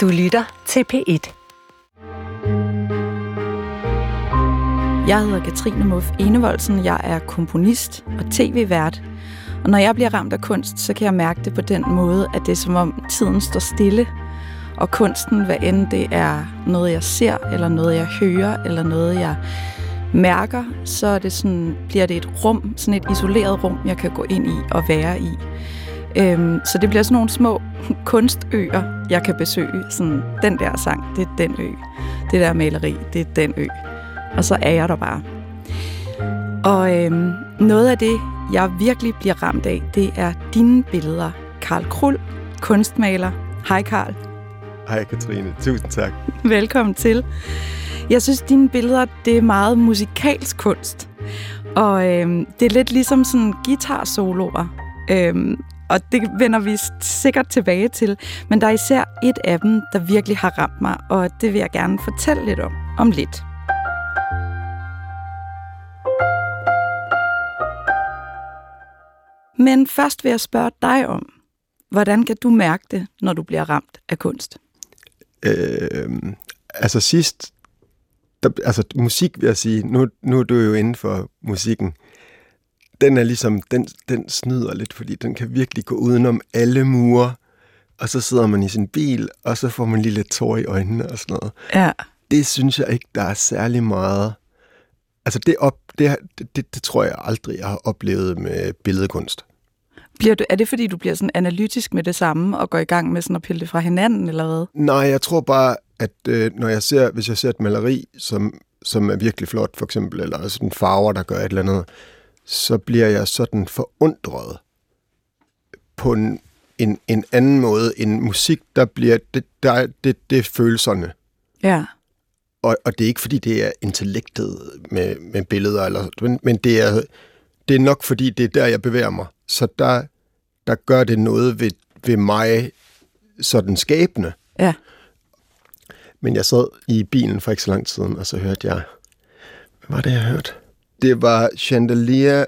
Du lytter til P1. Jeg hedder Katrine Muff Enevoldsen. Jeg er komponist og tv-vært. Og når jeg bliver ramt af kunst, så kan jeg mærke det på den måde, at det er som om tiden står stille. Og kunsten, hvad end det er noget, jeg ser, eller noget, jeg hører, eller noget, jeg mærker, så er det sådan, bliver det et rum, sådan et isoleret rum, jeg kan gå ind i og være i. Øhm, så det bliver sådan nogle små kunstøer, jeg kan besøge. Sådan, den der sang, det er den ø. Det der maleri, det er den ø. Og så er jeg der bare. Og øhm, noget af det, jeg virkelig bliver ramt af, det er dine billeder. Karl Krull, kunstmaler. Hej Karl. Hej Katrine, tusind tak. Velkommen til. Jeg synes, dine billeder, det er meget musikalsk kunst. Og øhm, det er lidt ligesom sådan guitar-soloer. Øhm, og det vender vi sikkert tilbage til. Men der er især et af dem, der virkelig har ramt mig, og det vil jeg gerne fortælle lidt om, om lidt. Men først vil jeg spørge dig om, hvordan kan du mærke det, når du bliver ramt af kunst? Øh, altså sidst, der, altså musik vil jeg sige, nu, nu er du jo inden for musikken, den er ligesom, den, den snyder lidt, fordi den kan virkelig gå udenom alle mure, og så sidder man i sin bil, og så får man lige lidt tår i øjnene og sådan noget. Ja. Det synes jeg ikke, der er særlig meget. Altså det, op, det, det, det, det tror jeg aldrig, jeg har oplevet med billedkunst. Bliver du, er det fordi, du bliver sådan analytisk med det samme, og går i gang med sådan at pille det fra hinanden, eller hvad? Nej, jeg tror bare, at øh, når jeg ser, hvis jeg ser et maleri, som, som er virkelig flot, for eksempel, eller sådan farver, der gør et eller andet, så bliver jeg sådan forundret på en, en, en anden måde end musik, der bliver, det, der, det, det er følelserne. Ja. Og, og det er ikke, fordi det er intellektet med, med billeder, eller, men, men det, er, det er nok, fordi det er der, jeg bevæger mig. Så der, der gør det noget ved, ved mig sådan skabende. Ja. Men jeg sad i bilen for ikke så lang tid siden, og så hørte jeg... Hvad var det, jeg hørte? Det var Chandelier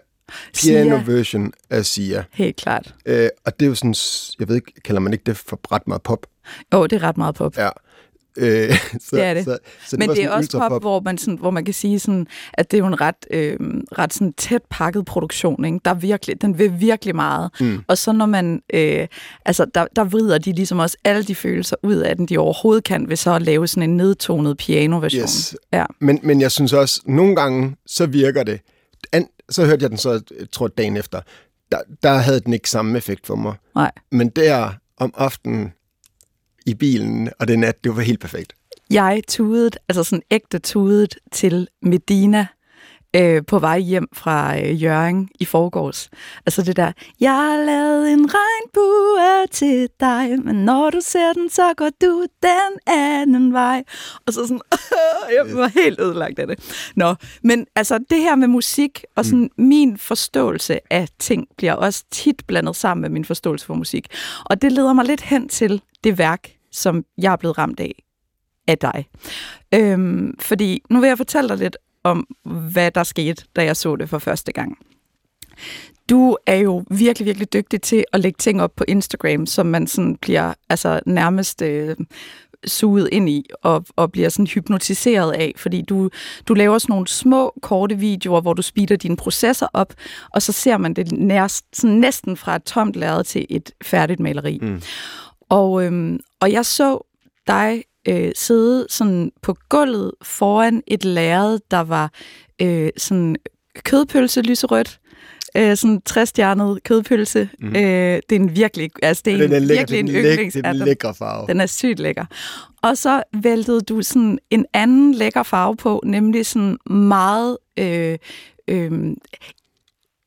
piano Sia. version af Sia. Helt klart. Øh, og det er jo sådan, jeg ved ikke, kalder man ikke det for ret meget pop? Jo, det er ret meget pop. Ja. Øh, så, Det er det. Så, så Men det er også pop, hvor man, sådan, hvor man kan sige, sådan, at det er jo en ret, øh, ret sådan tæt pakket produktion. Ikke? Der er virkelig, den vil virkelig meget. Mm. Og så når man, øh, altså der, der vrider de ligesom også alle de følelser ud af den, de overhovedet kan, ved så at lave sådan en nedtonet piano-version. Yes. Ja. Men, men jeg synes også, nogle gange, så virker det. An, så hørte jeg den så, jeg tror dagen efter. Der, der havde den ikke samme effekt for mig. Nej. Men der om aftenen i bilen, og det nat, det var helt perfekt. Jeg tudede, altså sådan ægte tudet til Medina øh, på vej hjem fra øh, Jørgen i forgårs. Altså det der, jeg har lavet en regnbue til dig, men når du ser den, så går du den anden vej. Og så sådan, jeg var helt ødelagt af det. Nå, men altså det her med musik og sådan mm. min forståelse af ting bliver også tit blandet sammen med min forståelse for musik. Og det leder mig lidt hen til det værk, som jeg er blevet ramt af af dig. Øhm, fordi nu vil jeg fortælle dig lidt om, hvad der skete, da jeg så det for første gang. Du er jo virkelig, virkelig dygtig til at lægge ting op på Instagram, som man sådan bliver altså nærmest øh, suget ind i og, og bliver sådan hypnotiseret af, fordi du, du laver sådan nogle små, korte videoer, hvor du speeder dine processer op, og så ser man det nærst, sådan næsten fra et tomt lærred til et færdigt maleri. Mm. Og, øhm, og jeg så dig øh, sidde sådan på gulvet foran et lærred, der var øh, sådan kødpølse lyserødt. Øh, sådan træstjernet kødpølse. Mm. Øh, det er en virkelig, altså det er, Den er en, lækker, virkelig en yndlings. det er en lækker farve. den er sygt lækker. Og så væltede du sådan en anden lækker farve på, nemlig sådan meget... Øh, øh,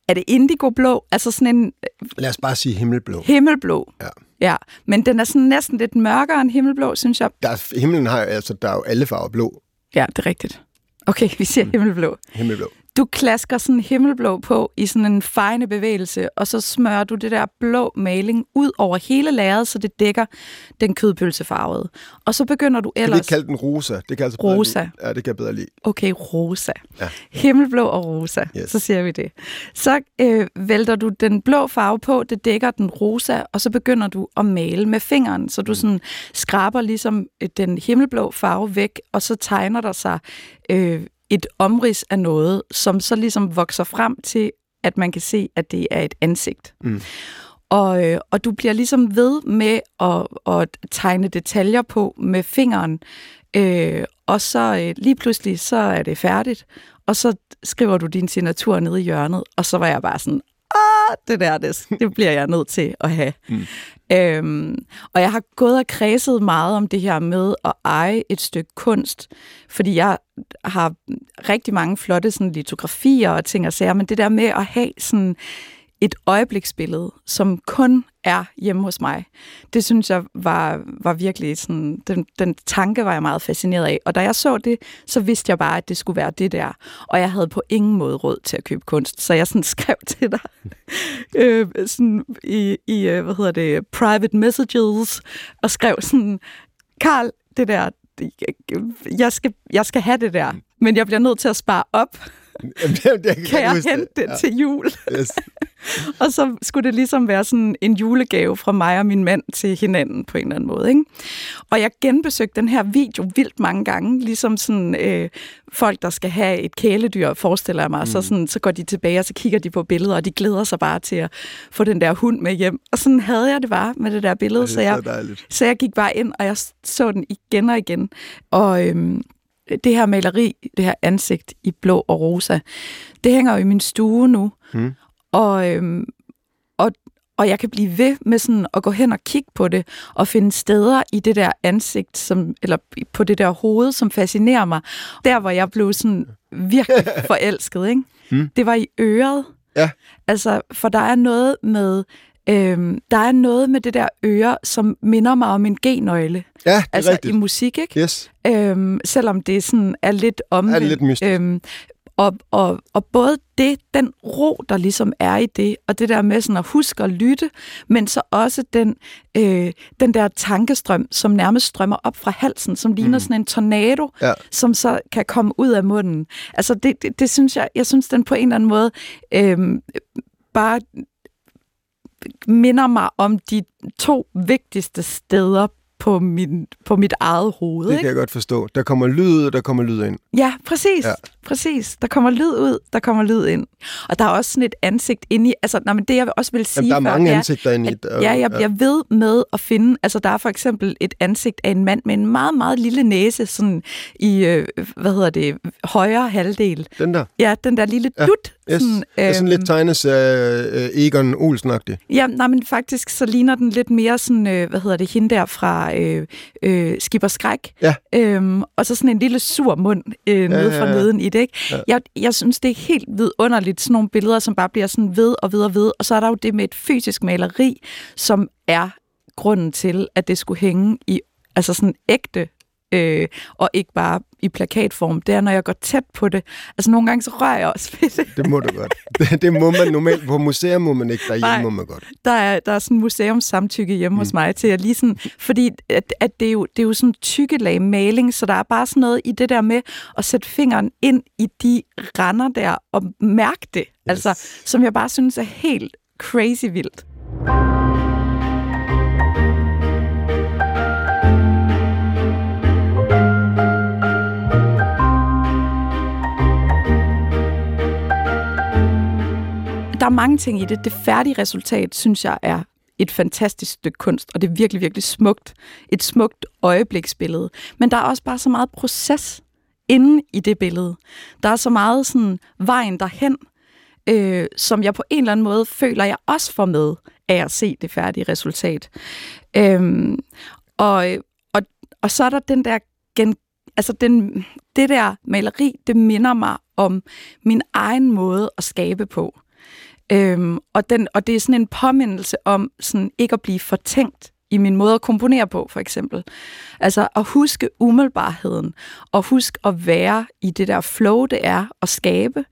er det indigo-blå? Altså sådan en Lad os bare sige himmelblå. himmelblå. Ja. Ja. Men den er sådan næsten lidt mørkere end himmelblå, synes jeg. Der er, himlen har, altså, der er jo alle farver blå. Ja, det er rigtigt. Okay, vi siger himmelblå. Himmelblå. Du klasker sådan himmelblå på i sådan en fejende bevægelse, og så smører du det der blå maling ud over hele lærredet, så det dækker den kødpølsefarvede. Og så begynder du ellers... Kan vi ikke kalde den rosa? Det kan altså rosa. Lide. Ja, det kan jeg bedre lide. Okay, rosa. Ja. Himmelblå og rosa, Yes. så siger vi det. Så øh, vælter du den blå farve på, det dækker den rosa, og så begynder du at male med fingeren, så du Mm. sådan skraber ligesom øh, den himmelblå farve væk, og så tegner der sig øh, et omrids af noget, som så ligesom vokser frem til, at man kan se, at det er et ansigt. Mm. Og, øh, og du bliver ligesom ved med at, at tegne detaljer på med fingeren, øh, og så øh, lige pludselig, så er det færdigt, og så skriver du din signatur nede i hjørnet, og så var jeg bare sådan, ah, det der, det, det bliver jeg nødt til at have. Mm. Øhm, og jeg har gået og kredset meget om det her med at eje et stykke kunst, fordi jeg har rigtig mange flotte sådan, litografier og ting og sager, men det der med at have sådan et øjebliksbillede, som kun er hjemme hos mig, det synes jeg var, var virkelig sådan, den, den tanke var jeg meget fascineret af. Og da jeg så det, så vidste jeg bare, at det skulle være det der. Og jeg havde på ingen måde råd til at købe kunst, så jeg sådan skrev til dig øh, sådan i, i, øh, hvad hedder det, private messages, og skrev sådan, Karl, det der, jeg skal, jeg skal have det der, men jeg bliver nødt til at spare op. Jamen, det, det, Kan jeg huske hente det Ja. til jul? Yes. Og så skulle det ligesom være sådan en julegave fra mig og min mand til hinanden på en eller anden måde. Ikke? Og jeg genbesøgte den her video vildt mange gange, ligesom sådan øh, folk, der skal have et kæledyr, forestiller jeg mig. Mm. Så, sådan, så går de tilbage, og så kigger de på billeder, og de glæder sig bare til at få den der hund med hjem. Og sådan havde jeg det bare med det der billede, Det så jeg, så dejligt. så jeg gik bare ind, og jeg så den igen og igen. Og øhm, det her maleri, det her ansigt i blå og rosa, det hænger jo i min stue nu. Mm. Og, øhm, og, og jeg kan blive ved med sådan at gå hen og kigge på det, og finde steder i det der ansigt, som, eller på det der hoved, som fascinerer mig. Der, hvor jeg blev sådan virkelig forelsket, ikke? Mm. det var i øret. Ja. Altså, for der er noget med... Øhm, der er noget med det der øre, som minder mig om en G-nøgle. Ja, det er Altså rigtigt. i musik, ikke? Yes, Øhm, selvom det sådan er lidt omvendt. er lidt mystisk. Øhm, og, og, og både det, den ro, der ligesom er i det, og det der med sådan at huske at lytte, men så også den, øh, den der tankestrøm, som nærmest strømmer op fra halsen, som ligner Mm. sådan en tornado, Ja. som så kan komme ud af munden. Altså det, det, det synes jeg, jeg synes den på en eller anden måde øh, bare minder mig om de to vigtigste steder på, min, på mit eget hoved. Det ikke? kan jeg godt forstå. Der kommer lyd ud, og der kommer lyd ind. Ja, præcis. Ja. Ja. Præcis. Der kommer lyd ud, der kommer lyd ind. Og der er også sådan et ansigt inde i... Altså, nej, men det jeg også vil sige Jamen, der er før, mange ansigter inde i at, ja, jeg bliver ved med at finde... Altså, der er for eksempel et ansigt af en mand med en meget, meget lille næse, sådan i, øh, hvad hedder det, højre halvdel. Den der. Ja, den der lille Ja, dut. Yes. Sådan, det er sådan øhm, lidt tegnes af øh, Egon Olsen-agtig. Ja, nej, men faktisk så ligner den lidt mere sådan, øh, hvad hedder det, hende der fra øh, øh, Skipper Skræk. Ja. Øhm, og så sådan en lille sur mund øh, nede ja, fra ja. neden i det, ikke? Ja. Jeg, jeg synes, det er helt vidunderligt, sådan nogle billeder, som bare bliver sådan ved og ved og ved. Og så er der jo det med et fysisk maleri, som er grunden til, at det skulle hænge i altså sådan ægte øh, og ikke bare i plakatform. Det er, når jeg går tæt på det. Altså nogle gange så rører jeg også ved det. Det må du godt. Det, det må man normalt. På museum må man ikke. Derhjemme Nej. må man godt. der er, der er sådan museumssamtykke hjemme mm. hos mig til at lige sådan, fordi at, at det, er jo, det er jo sådan tykke lag maling, så der er bare sådan noget i det der med at sætte fingeren ind i de render der og mærke det, yes. altså, som jeg bare synes er helt crazy vildt. Der er mange ting i det. Det færdige resultat, synes jeg, er et fantastisk stykke kunst, og det er virkelig, virkelig smukt. Et smukt øjebliksbillede. Men der er også bare så meget proces inde i det billede. Der er så meget sådan vejen derhen, øh, som jeg på en eller anden måde føler, jeg også får med af at se det færdige resultat. Øhm, og, og, og så er der den der gen, altså den, det der maleri, det minder mig om min egen måde at skabe på. Øhm, og, den, og det er sådan en påmindelse om sådan ikke at blive fortænkt i min måde at komponere på, for eksempel. Altså at huske umiddelbarheden, og huske at være i det der flow, det er at skabe,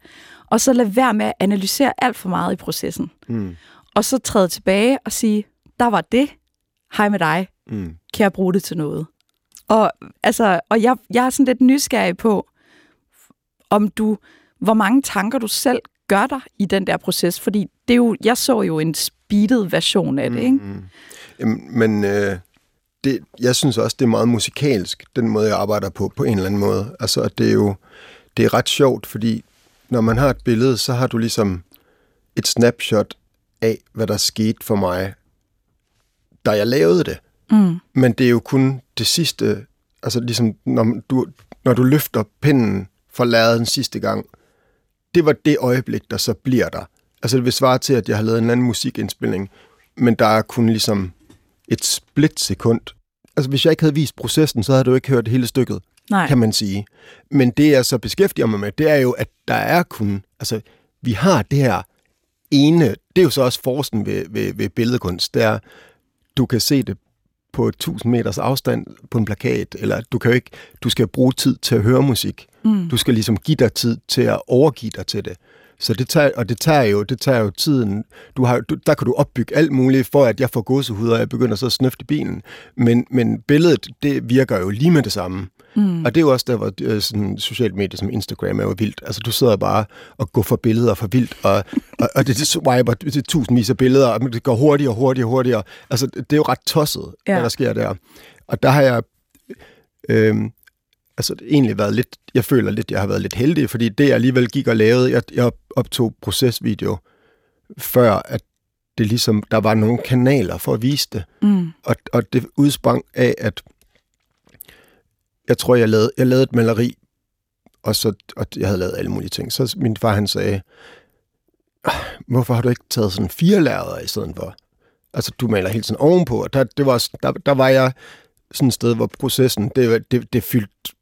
og så lade være med at analysere alt for meget i processen. Mm. Og så træde tilbage og sige, der var det, hej med dig, Mm. kan jeg bruge det til noget? Og, altså, og jeg, jeg er sådan lidt nysgerrig på, om du, hvor mange tanker du selv gør dig i den der proces, fordi det er jo, jeg så jo en speedet version af det, ikke? Mm. Jamen, men øh, det, jeg synes også, det er meget musikalsk, den måde, jeg arbejder på, på en eller anden måde. Altså, det er jo det er ret sjovt, fordi når man har et billede, så har du ligesom et snapshot af, hvad der skete for mig, da jeg lavede det. Mm. Men det er jo kun det sidste, altså ligesom når du, når du løfter pinden fra lærredet den sidste gang, det var det øjeblik, der så bliver der. Altså det vil svare til, at jeg har lavet en anden musikindspilning, men der er kun ligesom et splitsekund. Altså hvis jeg ikke havde vist processen, så havde du ikke hørt hele stykket, Nej. kan man sige. Men det jeg så beskæftiger mig med, det er jo, at der er kun, altså vi har det her ene, det er jo så også forsen ved, ved, ved billedkunst, det er, du kan se det på 1000 meters afstand på en plakat, eller du kan jo ikke, du skal bruge tid til at høre musik. Mm. Du skal ligesom give dig tid til at overgive dig til det. Så det tager, og det tager jo, det tager jo tiden. Du har, du, der kan du opbygge alt muligt, for at jeg får gåsehud, og jeg begynder så at snøfte bilen. Men, men billedet, det virker jo lige med det samme. Mm. Og det er jo også der, hvor øh, sådan, sociale medier som Instagram er jo vildt. Altså, du sidder bare og går for billeder for vildt, og, og, og det, swiper det tusindvis af billeder, og det går hurtigere og hurtigere og hurtigere. Altså, det er jo ret tosset. Ja. hvad der sker der. Og der har jeg øh, altså, egentlig været lidt, jeg føler lidt, jeg har været lidt heldig, fordi det jeg alligevel gik og lavede, jeg, jeg optog procesvideo, før at det ligesom, der var nogle kanaler for at vise det. Mm. Og, og det udsprang af, at jeg tror, jeg lavede, jeg lavede et maleri, og, så, og jeg havde lavet alle mulige ting. Så min far, han sagde, "Ah, hvorfor har du ikke taget sådan fire lærreder i stedet for? Altså, du maler helt sådan ovenpå. Og der, det var, der, der var jeg sådan et sted, hvor processen, det, det, det fyldte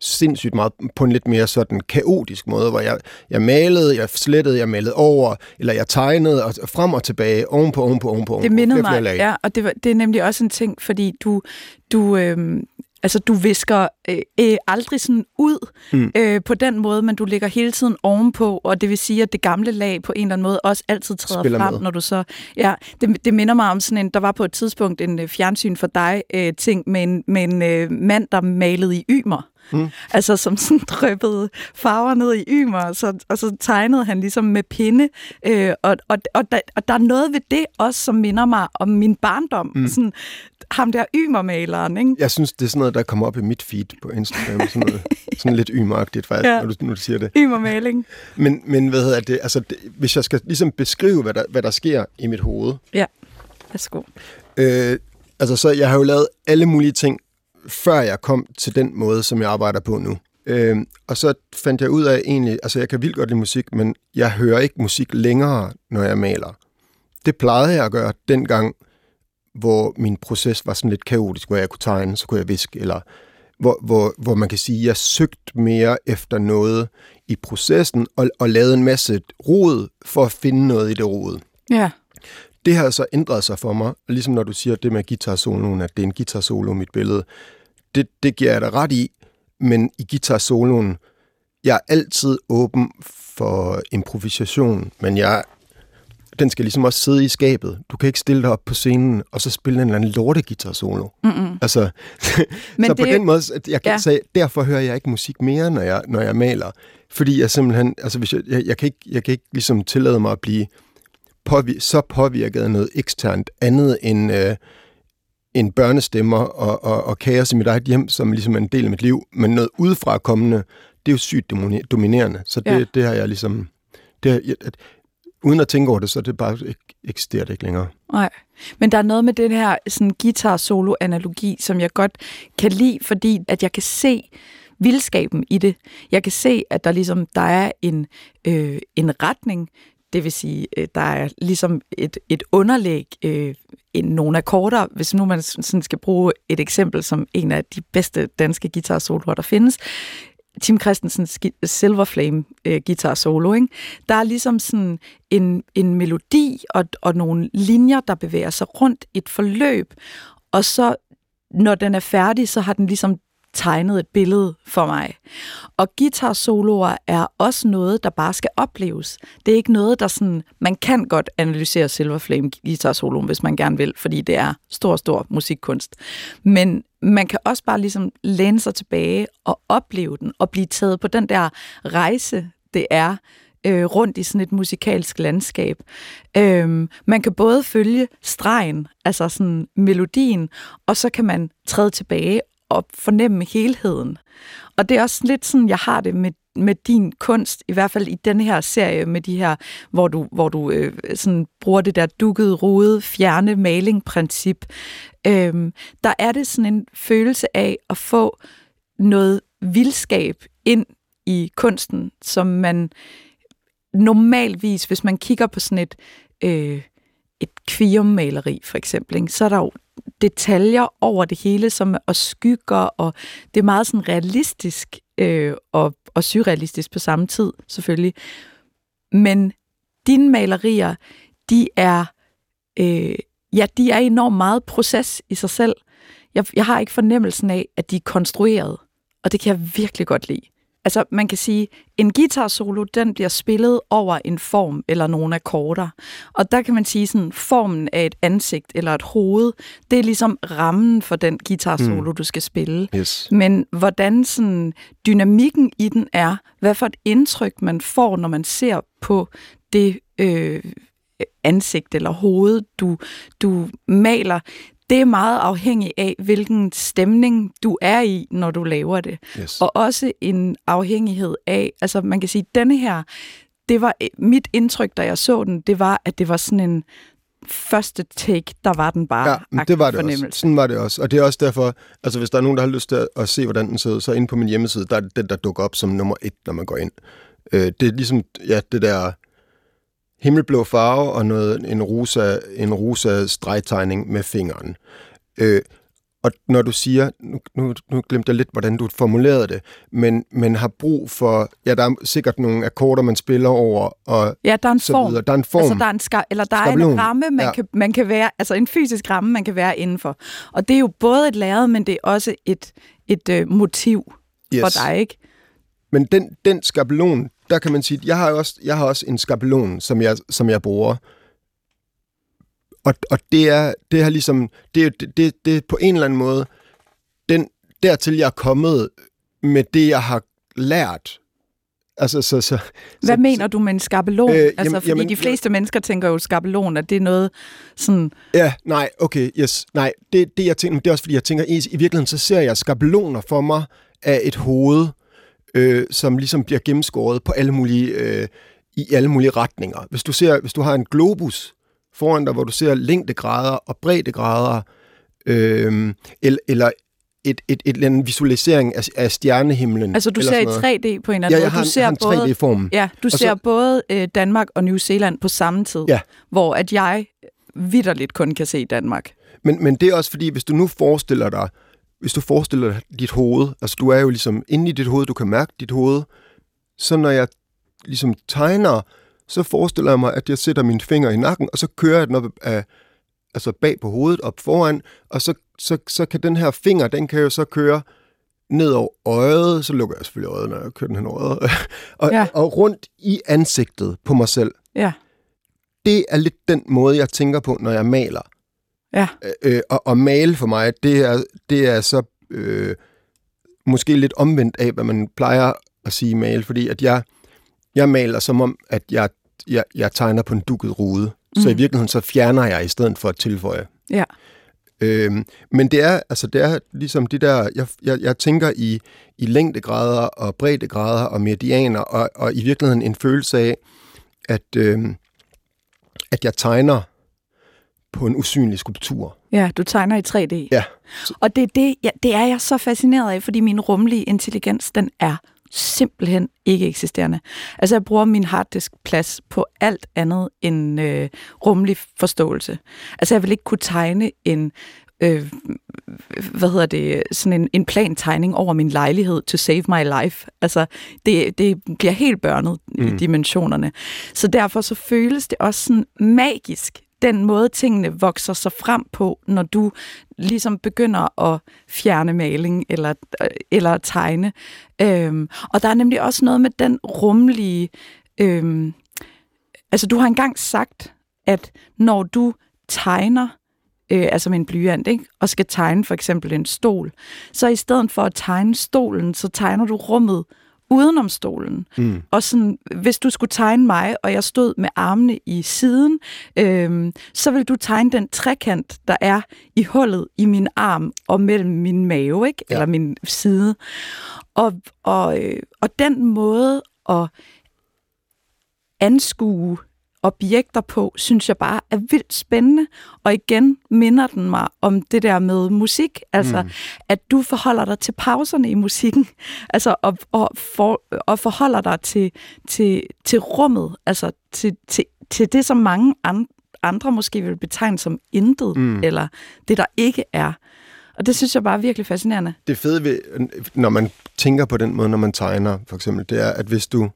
sindssygt meget på en lidt mere sådan kaotisk måde, hvor jeg, jeg malede, jeg slettede, jeg malede over, eller jeg tegnede og frem og tilbage, ovenpå, ovenpå, ovenpå. Det mindede mig, ja, og det, var, det er nemlig også en ting, fordi du, du, øhm, altså, du visker øh, øh, aldrig sådan ud Mm. øh, på den måde, men du ligger hele tiden ovenpå, og det vil sige, at det gamle lag på en eller anden måde også altid træder Spiller frem, med. når du så... Ja, det, det minder mig om sådan en, der var på et tidspunkt en øh, fjernsyn for dig øh, ting med en, med en øh, mand, der malede i ymer. Mm. Altså som sådan dryppede farver ned i ymer, og så, og så tegnede han ligesom med pinde. Øh, og, og, og, der, og der er noget ved det også, som minder mig om min barndom. Mm. Sådan, ham der ymermaleren, ikke? Jeg synes, det er sådan noget, der kommer op i mit feed på Instagram. Sådan, noget, sådan lidt ymagtigt, faktisk, ja. når, du, når du siger det. Ymermaling. Men, men hvad hedder det? Altså, det, hvis jeg skal ligesom beskrive, hvad der, hvad der sker i mit hoved. Ja, værsgo. Øh, altså, så jeg har jo lavet alle mulige ting, før jeg kom til den måde, som jeg arbejder på nu. Øh, og så fandt jeg ud af egentlig, altså jeg kan vildt godt lide musik, men jeg hører ikke musik længere, når jeg maler. Det plejede jeg at gøre dengang, hvor min proces var sådan lidt kaotisk, hvor jeg kunne tegne, så kunne jeg viske, eller hvor, hvor, hvor man kan sige, at jeg søgte mere efter noget i processen, og, og lavede en masse rod for at finde noget i det rod. Ja. Det har så ændret sig for mig, ligesom når du siger det med guitarsoloen, at det er en guitarsolo, mit billede. Det, det giver jeg dig ret i, men i guitarsoloen, jeg er altid åben for improvisation, men jeg, den skal ligesom også sidde i skabet. Du kan ikke stille dig op på scenen, og så spille en eller anden lorte guitarsolo. Mm-mm. Altså, Men så på det- den måde, at jeg kan Ja. sige, derfor hører jeg ikke musik mere, når jeg, når jeg maler. Fordi jeg simpelthen, altså hvis jeg, jeg, jeg, kan ikke, jeg kan ikke ligesom tillade mig at blive påvir- så påvirket af noget eksternt andet end, øh, end børnestemmer og, og, og kaos i mit eget hjem, som ligesom er en del af mit liv. Men noget udefra kommende, det er jo sygt domine- dominerende. Så det, Ja. det har jeg ligesom... Det har, jeg, uden at tænke over det, så det bare ikke, eksisterer det ikke længere. Nej, men der er noget med den her sådan guitar-solo-analogi, som jeg godt kan lide, fordi at jeg kan se vildskaben i det. Jeg kan se, at der ligesom der er en, øh, en retning, det vil sige, øh, der er ligesom et, et underlæg, øh, en, nogle akkorder. Hvis nu man sådan skal bruge et eksempel som en af de bedste danske guitar-soloer, der findes, Tim Christensens Silver Flame øh, guitar solo, ikke? Der er ligesom sådan en, en melodi og, og nogle linjer, der bevæger sig rundt et forløb, og så når den er færdig, så har den ligesom tegnet et billede for mig. Og guitar-soloer er også noget, der bare skal opleves. Det er ikke noget, der sådan... Man kan godt analysere Silver Flame guitar hvis man gerne vil, fordi det er stor, stor musikkunst. Men man kan også bare ligesom læne sig tilbage og opleve den, og blive taget på den der rejse, det er øh, rundt i sådan et musikalsk landskab. Øhm, man kan både følge stregen, altså sådan melodien, og så kan man træde tilbage og fornemme helheden. Og det er også lidt sådan, jeg har det med, med din kunst, i hvert fald i den her serie med de her, hvor du, hvor du øh, sådan bruger det der dukkede, rode, fjerne maling-princip. Øhm, der er det sådan en følelse af at få noget vildskab ind i kunsten, som man normalvis, hvis man kigger på sådan et, øh, et kviummaleri for eksempel, ikke, så er der jo detaljer over det hele, som og skygger, og det er meget sådan realistisk øh, og, og surrealistisk på samme tid, selvfølgelig. Men dine malerier, de er, øh, ja, de er enormt meget proces i sig selv. Jeg, jeg har ikke fornemmelsen af, at de er konstrueret, og det kan jeg virkelig godt lide. Altså, man kan sige, en guitar solo, den bliver spillet over en form eller nogle akkorder. Og der kan man sige, sådan formen af et ansigt eller et hoved, det er ligesom rammen for den guitar solo, mm. du skal spille. Yes. Men hvordan sådan dynamikken i den er, hvad for et indtryk man får, når man ser på det øh, ansigt eller hoved, du, du maler, det er meget afhængig af, hvilken stemning du er i, når du laver det. Yes. Og også en afhængighed af, altså man kan sige, denne her, det var mit indtryk, da jeg så den, det var, at det var sådan en første take, der var den bare Ja, det var det også. Sådan var det også. Og det er også derfor, altså hvis der er nogen, der har lyst til at se, hvordan den ud, så inde på min hjemmeside, der er det den, der dukker op som nummer et, når man går ind. Øh, det er ligesom, ja, det der himmelblå farve og noget, en rosa, en rosa stregtegning med fingeren. Øh, og når du siger, nu, nu, nu glemte jeg lidt, hvordan du formulerede det, men, men har brug for, ja, der er sikkert nogle akkorder, man spiller over, og ja, der er en så form. Videre. Der er en form. Altså, der er en, ska- eller der er en ramme, man, ja. kan, man kan være, altså en fysisk ramme, man kan være indenfor. Og det er jo både et lærred, men det er også et, et øh, motiv yes. for dig, ikke? Men den, den skabelon, der kan man sige, jeg har også, jeg har også en skabelon, som jeg, som jeg bruger. Og, og det er, det er ligesom, det det, det er på en eller anden måde, den, dertil jeg er kommet med det, jeg har lært. Altså, så, så, Hvad så, mener du med en skabelon? Øh, altså, jamen, fordi jamen, de fleste mennesker tænker jo skabelon, at det er noget sådan... Ja, nej, okay, yes. Nej, det, det jeg tænker, det er også fordi, jeg tænker, i, i virkeligheden, så ser jeg skabeloner for mig af et hoved, øh, som ligesom bliver gennemskåret på alle mulige, øh, i alle mulige retninger. Hvis du, ser, hvis du har en globus foran dig, hvor du ser længdegrader og breddegrader, øh, eller, eller et, et, et, eller andet visualisering af, af stjernehimlen. Altså du ser i 3D på en eller anden ja, måde. jeg har, du ser har en både, 3D-form. Ja, du og ser så, både øh, Danmark og New Zealand på samme tid, ja. hvor at jeg vidderligt kun kan se Danmark. Men, men det er også fordi, hvis du nu forestiller dig, hvis du forestiller dig dit hoved, altså du er jo ligesom inde i dit hoved, du kan mærke dit hoved, så når jeg ligesom tegner, så forestiller jeg mig, at jeg sætter mine fingre i nakken, og så kører jeg den op af, altså bag på hovedet, op foran, og så, så, så kan den her finger, den kan jo så køre ned over øjet, så lukker jeg selvfølgelig øjet, når jeg kører den hen over øjet, og, ja. og rundt i ansigtet på mig selv. Ja. Det er lidt den måde, jeg tænker på, når jeg maler. Ja. Øh, og, og male for mig, det er, det er så øh, måske lidt omvendt af, hvad man plejer at sige male, fordi at jeg, jeg maler som om, at jeg, jeg, jeg tegner på en dukket rude. Mm. Så i mm. virkeligheden, så fjerner jeg i stedet for at tilføje. Ja. Øhm, men det er, altså det er ligesom det der, jeg, jeg, jeg tænker i, i længdegrader og breddegrader og medianer, og, og i virkeligheden en følelse af, at, øh, at jeg tegner på en usynlig skulptur. Ja, du tegner i 3D. Ja. Og det, er det, ja, det er jeg så fascineret af, fordi min rumlige intelligens, den er simpelthen ikke eksisterende. Altså, jeg bruger min harddisk-plads på alt andet end øh, rummelig forståelse. Altså, jeg vil ikke kunne tegne en øh, hvad hedder det, sådan en, en plantegning over min lejlighed to save my life. Altså, det, det bliver helt børnet mm. i dimensionerne. Så derfor så føles det også sådan magisk, den måde, tingene vokser sig frem på, når du ligesom begynder at fjerne maling eller, eller tegne. Øhm, og der er nemlig også noget med den rumlige... Øhm, altså, du har engang sagt, at når du tegner, øh, altså med en blyant, ikke? og skal tegne for eksempel en stol, så i stedet for at tegne stolen, så tegner du rummet udenom stolen. Mm. Og sådan, hvis du skulle tegne mig, og jeg stod med armene i siden, øh, så vil du tegne den trekant, der er i hullet i min arm og mellem min mave, ikke? Ja. eller min side. Og, og, øh, og den måde at anskue objekter på, synes jeg bare er vildt spændende. Og igen minder den mig om det der med musik, altså mm. at du forholder dig til pauserne i musikken, altså og, og, for, og forholder dig til, til, til rummet, altså til, til, til det, som mange andre, andre måske vil betegne som intet, mm. eller det, der ikke er. Og det synes jeg bare er virkelig fascinerende. Det fede ved, når man tænker på den måde, når man tegner, for eksempel, det er, at hvis du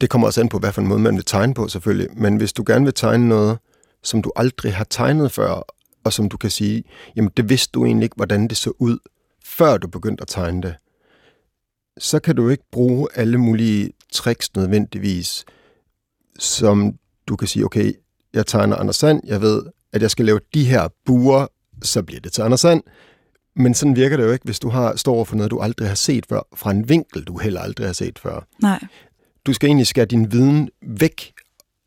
det kommer også an på, hvad for en måde man vil tegne på selvfølgelig, men hvis du gerne vil tegne noget, som du aldrig har tegnet før, og som du kan sige, jamen det vidste du egentlig ikke, hvordan det så ud, før du begyndte at tegne det, så kan du ikke bruge alle mulige tricks nødvendigvis, som du kan sige, okay, jeg tegner Anders Sand, jeg ved, at jeg skal lave de her buer, så bliver det til Anders Sand. Men sådan virker det jo ikke, hvis du har, står for noget, du aldrig har set før, fra en vinkel, du heller aldrig har set før. Nej du skal egentlig skære din viden væk,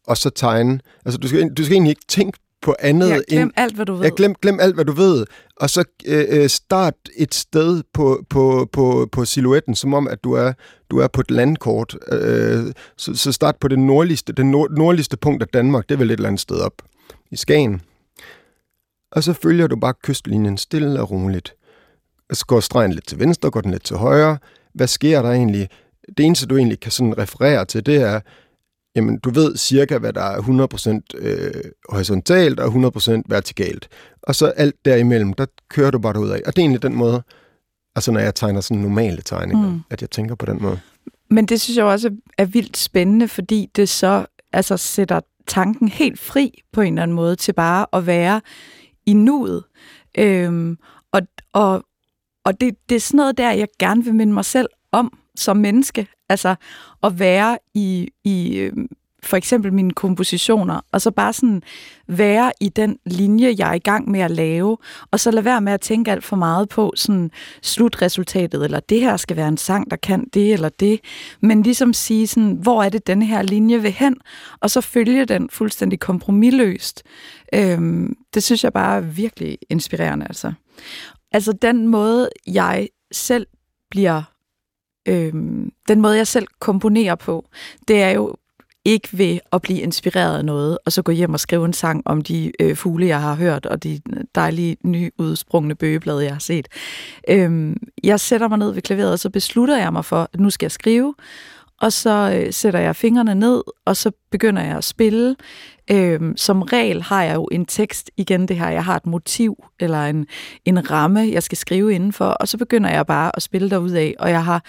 og så tegne. Altså, du skal, du skal egentlig ikke tænke på andet ja, glem end... alt, hvad du ved. Ja, glem, glem alt, hvad du ved. Og så øh, øh, start et sted på, på, på, på silhuetten, som om, at du er, du er på et landkort. Øh, så, så start på det nordligste, det nord, nordligste punkt af Danmark. Det er vel et eller andet sted op i Skagen. Og så følger du bare kystlinjen stille og roligt. Så går stregen lidt til venstre, går den lidt til højre. Hvad sker der egentlig? Det eneste, du egentlig kan sådan referere til, det er, jamen, du ved cirka, hvad der er 100% øh, horisontalt og 100% vertikalt. Og så alt derimellem, der kører du bare ud af. Og det er egentlig den måde, altså når jeg tegner sådan normale tegninger, mm. at jeg tænker på den måde. Men det synes jeg også er vildt spændende, fordi det så altså sætter tanken helt fri på en eller anden måde til bare at være i nuet. Øhm, og og, og det, det er sådan noget der, jeg gerne vil minde mig selv om, som menneske. Altså at være i, i øh, for eksempel mine kompositioner, og så bare sådan være i den linje, jeg er i gang med at lave, og så lade være med at tænke alt for meget på sådan slutresultatet, eller det her skal være en sang, der kan det eller det, men ligesom sige sådan, hvor er det den her linje vil hen, og så følge den fuldstændig kompromilløst. Øhm, det synes jeg bare er virkelig inspirerende, altså. Altså den måde, jeg selv bliver øh, den måde, jeg selv komponerer på, det er jo ikke ved at blive inspireret af noget, og så gå hjem og skrive en sang om de øh, fugle, jeg har hørt, og de dejlige nyudsprungne bøgeblade, jeg har set. Øh, jeg sætter mig ned ved klaveret, og så beslutter jeg mig for, at nu skal jeg skrive, og så øh, sætter jeg fingrene ned, og så begynder jeg at spille. Øhm, som regel har jeg jo en tekst, igen det her, jeg har et motiv, eller en, en ramme, jeg skal skrive indenfor, og så begynder jeg bare at spille derud af, og jeg har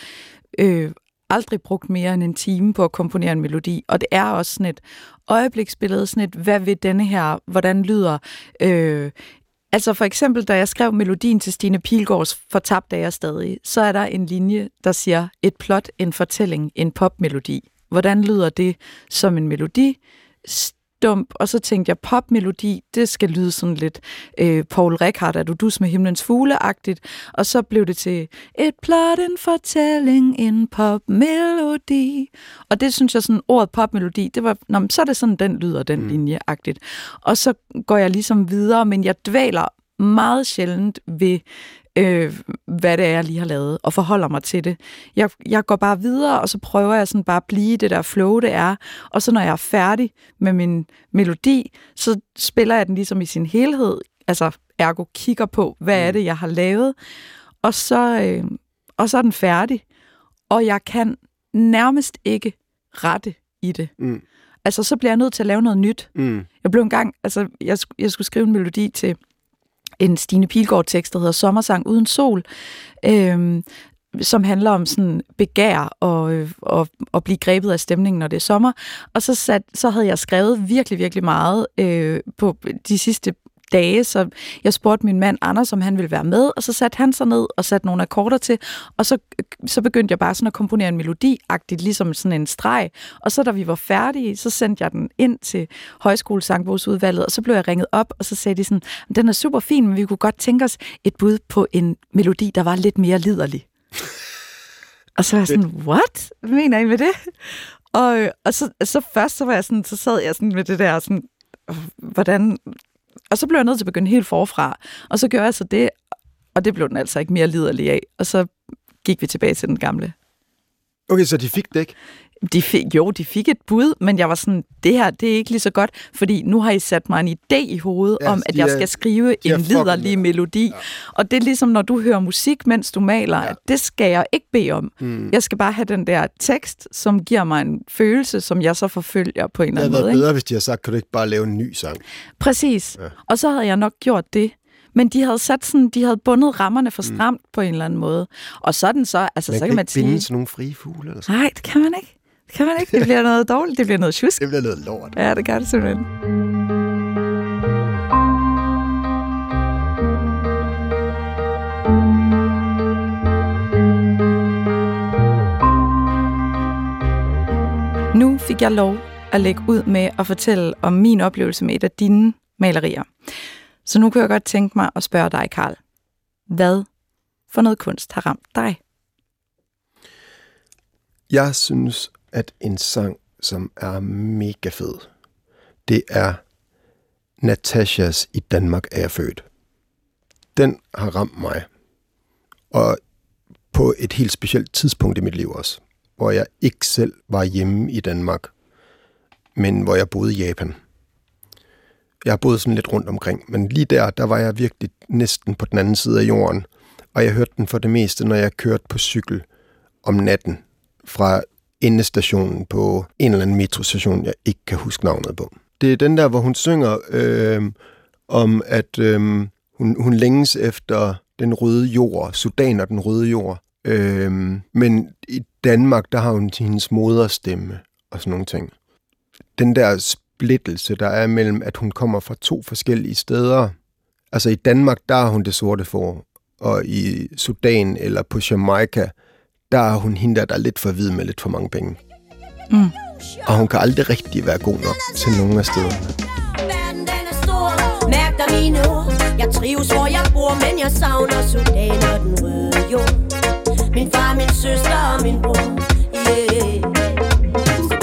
øh, aldrig brugt mere end en time på at komponere en melodi, og det er også sådan et øjebliksbillede, sådan et, hvad vil denne her, hvordan lyder øh, Altså for eksempel, da jeg skrev melodien til Stine Pilgaards Fortabt er jeg stadig, så er der en linje, der siger et plot, en fortælling, en popmelodi. Hvordan lyder det som en melodi? Dump, og så tænkte jeg, popmelodi, det skal lyde sådan lidt øh, Paul Rickard, er du dus med himlens fugle-agtigt, og så blev det til et plot, en fortælling, en popmelodi. Og det synes jeg sådan, ordet popmelodi, det var, nå, så er det sådan, den lyder, den mm. linje-agtigt. Og så går jeg ligesom videre, men jeg dvæler meget sjældent ved øh, hvad det er, jeg lige har lavet, og forholder mig til det. Jeg, jeg går bare videre, og så prøver jeg sådan bare at blive det der flow, det er. Og så når jeg er færdig med min melodi, så spiller jeg den ligesom i sin helhed, altså ergo kigger på, hvad er mm. det, jeg har lavet, og så, øh, og så er den færdig. Og jeg kan nærmest ikke rette i det. Mm. Altså, så bliver jeg nødt til at lave noget nyt. Mm. Jeg blev engang, altså, jeg, jeg skulle skrive en melodi til en Stine Pilgaard-tekst, der hedder Sommersang uden sol. øh, som handler om sådan begær og, øh, og, og blive grebet af stemningen, når det er sommer. Og så, sat, så havde jeg skrevet virkelig, virkelig meget øh, på de sidste dage, så jeg spurgte min mand Anders, om han ville være med, og så satte han sig ned og satte nogle akkorder til, og så, så begyndte jeg bare sådan at komponere en melodi-agtigt, ligesom sådan en streg, og så da vi var færdige, så sendte jeg den ind til højskolesangbogsudvalget, og så blev jeg ringet op, og så sagde de sådan, den er super fin, men vi kunne godt tænke os et bud på en melodi, der var lidt mere liderlig. Og så var jeg sådan, what? Hvad mener I med det? Og, og så, så først så var jeg sådan, så sad jeg sådan med det der sådan, hvordan... Og så blev jeg nødt til at begynde helt forfra. Og så gjorde jeg så det, og det blev den altså ikke mere liderlig af. Og så gik vi tilbage til den gamle. Okay, så de fik det ikke? De fik, jo, de fik et bud, men jeg var sådan, det her, det er ikke lige så godt, fordi nu har I sat mig en idé i hovedet ja, om, at jeg skal skrive en liderlig melodi. Ja. Og det er ligesom, når du hører musik, mens du maler, ja. det skal jeg ikke bede om. Mm. Jeg skal bare have den der tekst, som giver mig en følelse, som jeg så forfølger på en eller anden måde. Det havde været bedre, hvis de havde sagt, kan du ikke bare lave en ny sang? Præcis. Ja. Og så havde jeg nok gjort det. Men de havde sat sådan, de havde bundet rammerne for mm. stramt mm. på en eller anden måde. Og sådan så, altså man så kan, kan man sige... Man sådan nogle frie fugle eller sådan Nej, det kan man ikke. Kan man ikke. Det bliver noget dårligt. Det bliver noget tjusk. Det bliver noget lort. Ja, det gør det simpelthen. Nu fik jeg lov at lægge ud med at fortælle om min oplevelse med et af dine malerier. Så nu kunne jeg godt tænke mig at spørge dig, Karl. Hvad for noget kunst har ramt dig? Jeg synes, at en sang, som er mega fed, det er Natashas I Danmark er jeg født. Den har ramt mig. Og på et helt specielt tidspunkt i mit liv også, hvor jeg ikke selv var hjemme i Danmark, men hvor jeg boede i Japan. Jeg har boet sådan lidt rundt omkring, men lige der, der var jeg virkelig næsten på den anden side af jorden, og jeg hørte den for det meste, når jeg kørte på cykel om natten fra endestationen på en eller anden metrostation, jeg ikke kan huske navnet på. Det er den der, hvor hun synger øh, om, at øh, hun, hun længes efter den røde jord, Sudan og den røde jord. Øh, men i Danmark, der har hun hendes moderstemme og sådan nogle ting. Den der splittelse, der er mellem, at hun kommer fra to forskellige steder. Altså i Danmark, der har hun det sorte for, og i Sudan eller på Jamaica, der er hun hende, der er lidt for hvid med lidt for mange penge. Mm. Og hun kan aldrig rigtig være god nok til nogen af stederne. Verden den er stor, mærk dig mine ord. Jeg trives, hvor jeg bor, men jeg savner Sudan og den røde jord. Min far, min søster og min bror, yeah.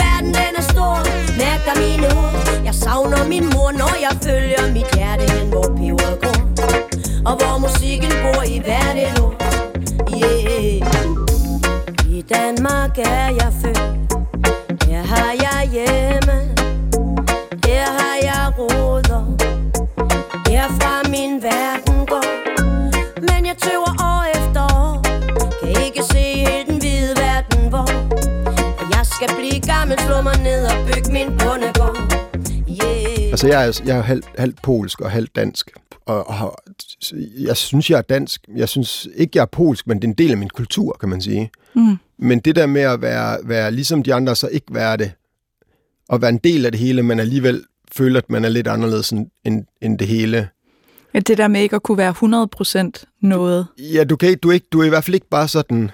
Verden den er stor, mærk dig mine ord. Jeg savner min mor, Danmark er jeg født Her har jeg hjemme Her har jeg roder Herfra min verden går Men jeg tøver år efter år Kan ikke se helt den hvide verden hvor Jeg skal blive gammel, slå mig ned og bygge min bundegård yeah. Altså jeg er, jeg er halvt, halvt polsk og halvt dansk og, og jeg synes, jeg er dansk. Jeg synes ikke, jeg er polsk, men det er en del af min kultur, kan man sige. Mm. Men det der med at være, være ligesom de andre, så ikke være det, og være en del af det hele, men alligevel føle, at man er lidt anderledes end, end det hele. Ja, det der med ikke at kunne være 100% noget. Ja, du, kan, du, er ikke, du er i hvert fald ikke bare sådan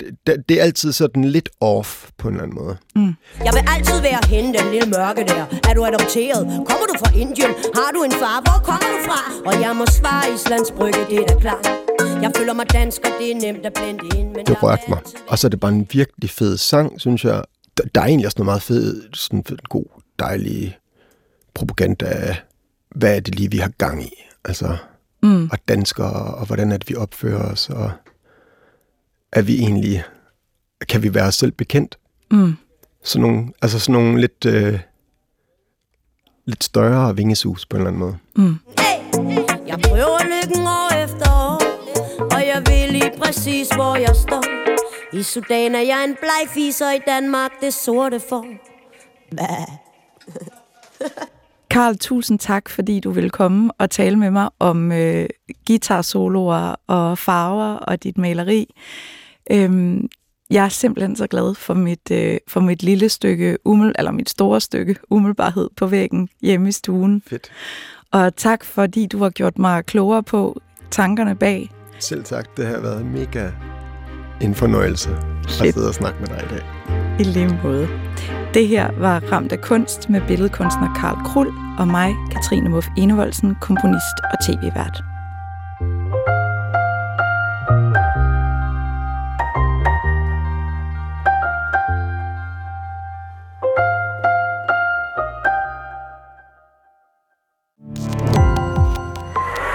det, det er altid sådan lidt off på en eller anden måde. Mm. Jeg vil altid være hende, den lille mørke der. Er du adopteret? Kommer du fra Indien? Har du en far? Hvor kommer du fra? Og jeg må svare Islands Brygge, det er da klart. Jeg føler mig dansk, og det er nemt at blende ind. Men det rørte mig. Og så er det bare en virkelig fed sang, synes jeg. Der, der er egentlig også noget meget fed, sådan fed, god, dejlig propaganda af, hvad er det lige, vi har gang i. Altså, mm. og danskere, og hvordan er det, vi opfører os, og er vi egentlig, kan vi være os selv bekendt? Mm. Sådan nogle, altså sådan nogle lidt, øh, lidt større vingesus på en eller anden måde. Mm. Hey, jeg prøver lykken år efter lige præcis, hvor jeg står. I Sudan er jeg en bleg i Danmark det sorte for. Karl, tusind tak, fordi du vil komme og tale med mig om øh, guitarsoloer og farver og dit maleri. Øhm, jeg er simpelthen så glad for mit, øh, for mit lille stykke, umel, eller mit store stykke umiddelbarhed på væggen hjemme i stuen. Fedt. Og tak, fordi du har gjort mig klogere på tankerne bag. Selv tak. Det har været mega en fornøjelse Fedt. at sidde og snakke med dig i dag. I lige måde. Det her var Ramt af kunst med billedkunstner Karl Krull og mig, Katrine Muff Enevoldsen, komponist og tv-vært.